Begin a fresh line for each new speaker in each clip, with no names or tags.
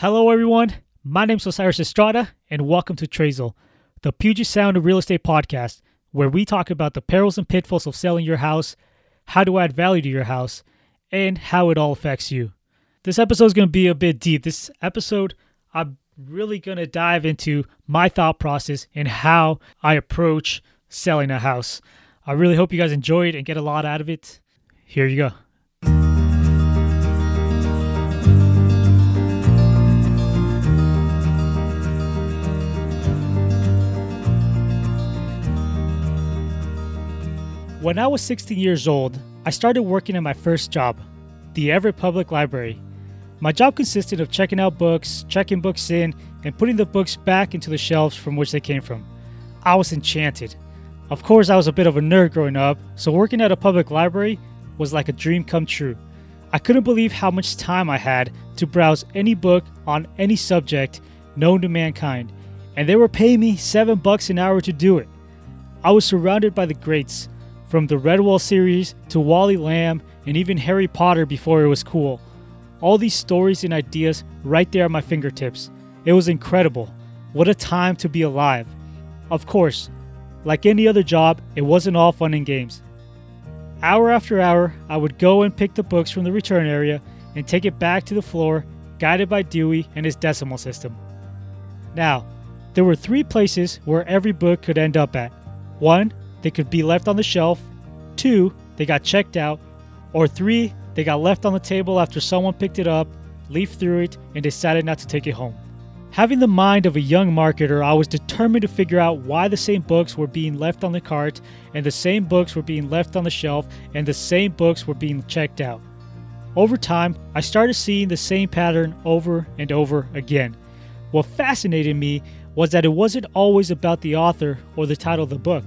Hello, everyone. My name is Osiris Estrada, and welcome to Trazul, the Puget Sound real estate podcast, where we talk about the perils and pitfalls of selling your house, how to add value to your house, and how it all affects you. This episode is going to be a bit deep. This episode, I'm really going to dive into my thought process and how I approach selling a house. I really hope you guys enjoy it and get a lot out of it. Here you go. When I was 16 years old, I started working at my first job, the Everett Public Library. My job consisted of checking out books, checking books in, and putting the books back into the shelves from which they came from. I was enchanted. Of course, I was a bit of a nerd growing up, so working at a public library was like a dream come true. I couldn't believe how much time I had to browse any book on any subject known to mankind, and they were paying me 7 bucks an hour to do it. I was surrounded by the greats from the Redwall series to Wally Lamb and even Harry Potter before it was cool. All these stories and ideas right there at my fingertips. It was incredible. What a time to be alive. Of course, like any other job, it wasn't all fun and games. Hour after hour, I would go and pick the books from the return area and take it back to the floor, guided by Dewey and his decimal system. Now, there were three places where every book could end up at. One, they could be left on the shelf. Two, they got checked out. Or three, they got left on the table after someone picked it up, leafed through it, and decided not to take it home. Having the mind of a young marketer, I was determined to figure out why the same books were being left on the cart, and the same books were being left on the shelf, and the same books were being checked out. Over time, I started seeing the same pattern over and over again. What fascinated me was that it wasn't always about the author or the title of the book.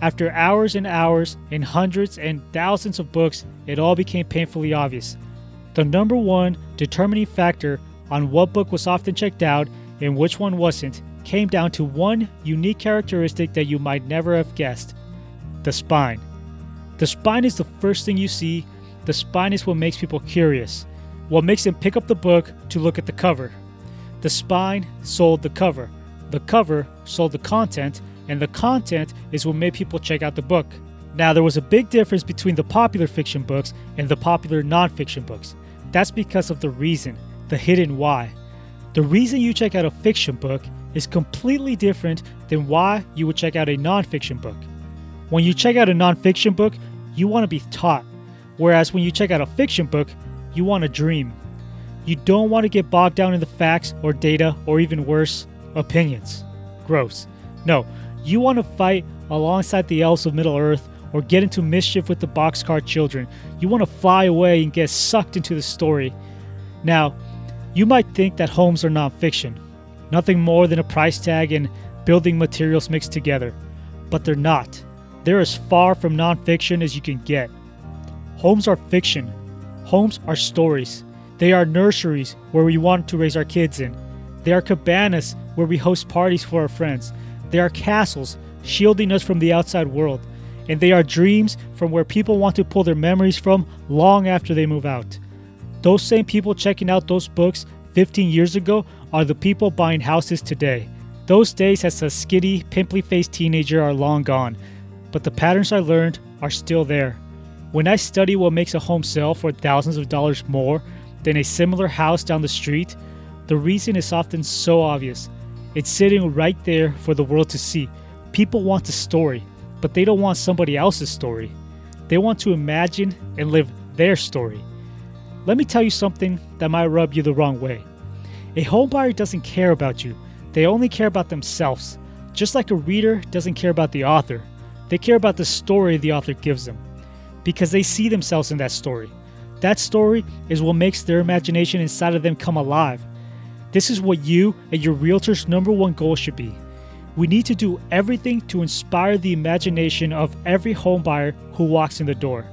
After hours and hours and hundreds and thousands of books, it all became painfully obvious. The number one determining factor on what book was often checked out and which one wasn't came down to one unique characteristic that you might never have guessed the spine. The spine is the first thing you see, the spine is what makes people curious, what makes them pick up the book to look at the cover. The spine sold the cover, the cover sold the content, and the content is what made people check out the book. Now, there was a big difference between the popular fiction books and the popular nonfiction books. That's because of the reason, the hidden why. The reason you check out a fiction book is completely different than why you would check out a nonfiction book. When you check out a nonfiction book, you want to be taught, whereas when you check out a fiction book, you want to dream. You don't want to get bogged down in the facts or data or even worse, opinions. Gross. No, you want to fight alongside the elves of Middle Earth or get into mischief with the boxcar children. You want to fly away and get sucked into the story. Now, you might think that homes are nonfiction, nothing more than a price tag and building materials mixed together, but they're not. They're as far from nonfiction as you can get. Homes are fiction. Homes are stories. They are nurseries where we want to raise our kids in. They are cabanas where we host parties for our friends. They are castles, shielding us from the outside world, and they are dreams from where people want to pull their memories from long after they move out. Those same people checking out those books 15 years ago are the people buying houses today. Those days as a skitty, pimply faced teenager are long gone, but the patterns I learned are still there. When I study what makes a home sell for thousands of dollars more than a similar house down the street, the reason is often so obvious. It's sitting right there for the world to see. People want a story, but they don't want somebody else's story. They want to imagine and live their story. Let me tell you something that might rub you the wrong way. A homebuyer doesn't care about you, they only care about themselves. Just like a reader doesn't care about the author, they care about the story the author gives them because they see themselves in that story. That story is what makes their imagination inside of them come alive. This is what you and your realtor's number one goal should be. We need to do everything to inspire the imagination of every homebuyer who walks in the door.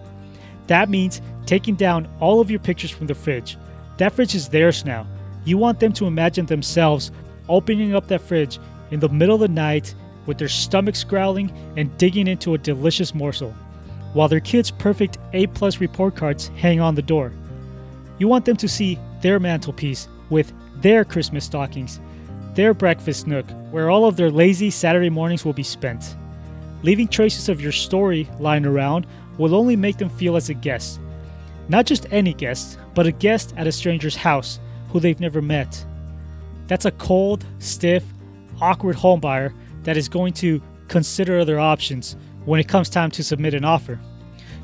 That means taking down all of your pictures from the fridge. That fridge is theirs now. You want them to imagine themselves opening up that fridge in the middle of the night with their stomachs growling and digging into a delicious morsel, while their kids' perfect A plus report cards hang on the door. You want them to see their mantelpiece with their Christmas stockings, their breakfast nook, where all of their lazy Saturday mornings will be spent. Leaving traces of your story lying around will only make them feel as a guest. Not just any guest, but a guest at a stranger's house who they've never met. That's a cold, stiff, awkward homebuyer that is going to consider other options when it comes time to submit an offer.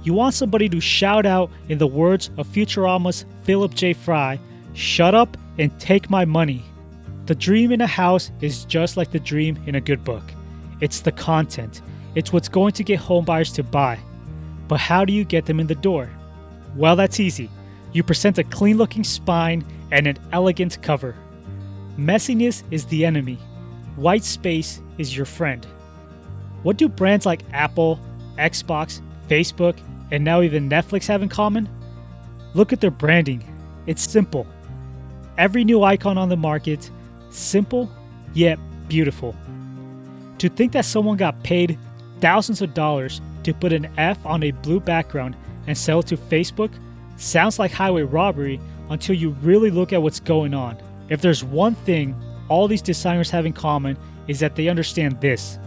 You want somebody to shout out, in the words of Futurama's Philip J. Fry, shut up and take my money. The dream in a house is just like the dream in a good book it's the content, it's what's going to get homebuyers to buy. But how do you get them in the door? Well, that's easy. You present a clean looking spine and an elegant cover. Messiness is the enemy, white space is your friend. What do brands like Apple, Xbox, Facebook, and now even Netflix have in common? Look at their branding. It's simple. Every new icon on the market, simple yet beautiful. To think that someone got paid thousands of dollars to put an F on a blue background and sell it to Facebook sounds like highway robbery until you really look at what's going on. If there's one thing all these designers have in common is that they understand this.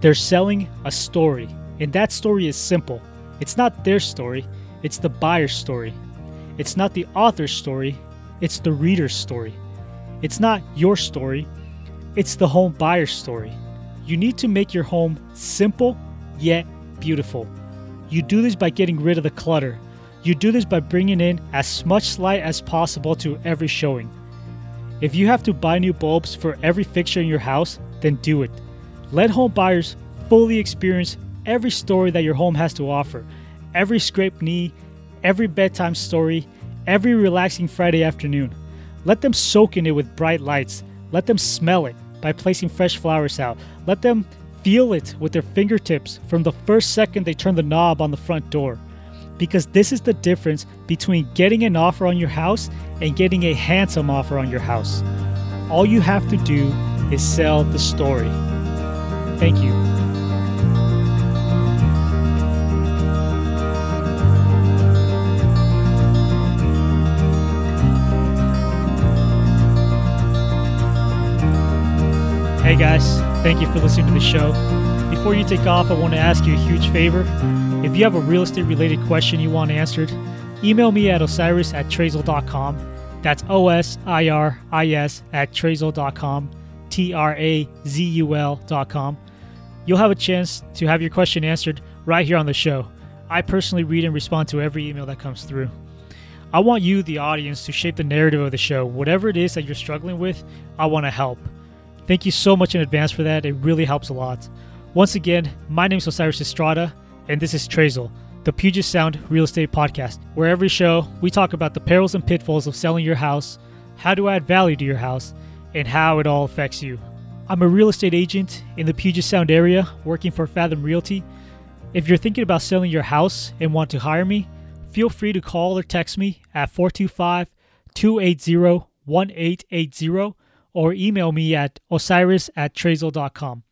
They're selling a story, and that story is simple. It's not their story, it's the buyer's story. It's not the author's story, it's the reader's story. It's not your story, it's the home buyer's story. You need to make your home simple yet beautiful. You do this by getting rid of the clutter. You do this by bringing in as much light as possible to every showing. If you have to buy new bulbs for every fixture in your house, then do it. Let home buyers fully experience every story that your home has to offer, every scraped knee, every bedtime story, every relaxing Friday afternoon. Let them soak in it with bright lights. Let them smell it by placing fresh flowers out. Let them feel it with their fingertips from the first second they turn the knob on the front door. Because this is the difference between getting an offer on your house and getting a handsome offer on your house. All you have to do is sell the story. Thank you. Hey guys, thank you for listening to the show. Before you take off, I want to ask you a huge favor. If you have a real estate related question you want answered, email me at osiris at trazul.com. That's O S I R I S at trazul.com, T R A Z U L.com. You'll have a chance to have your question answered right here on the show. I personally read and respond to every email that comes through. I want you, the audience, to shape the narrative of the show. Whatever it is that you're struggling with, I want to help. Thank you so much in advance for that. It really helps a lot. Once again, my name is Osiris Estrada, and this is Trazul, the Puget Sound Real Estate Podcast, where every show we talk about the perils and pitfalls of selling your house, how to add value to your house, and how it all affects you. I'm a real estate agent in the Puget Sound area working for Fathom Realty. If you're thinking about selling your house and want to hire me, feel free to call or text me at 425 280 1880 or email me at osiris at trazul.com.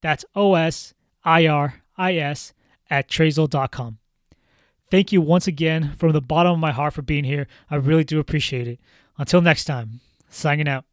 That's O S I R I S at trazul.com. Thank you once again from the bottom of my heart for being here. I really do appreciate it. Until next time, signing out.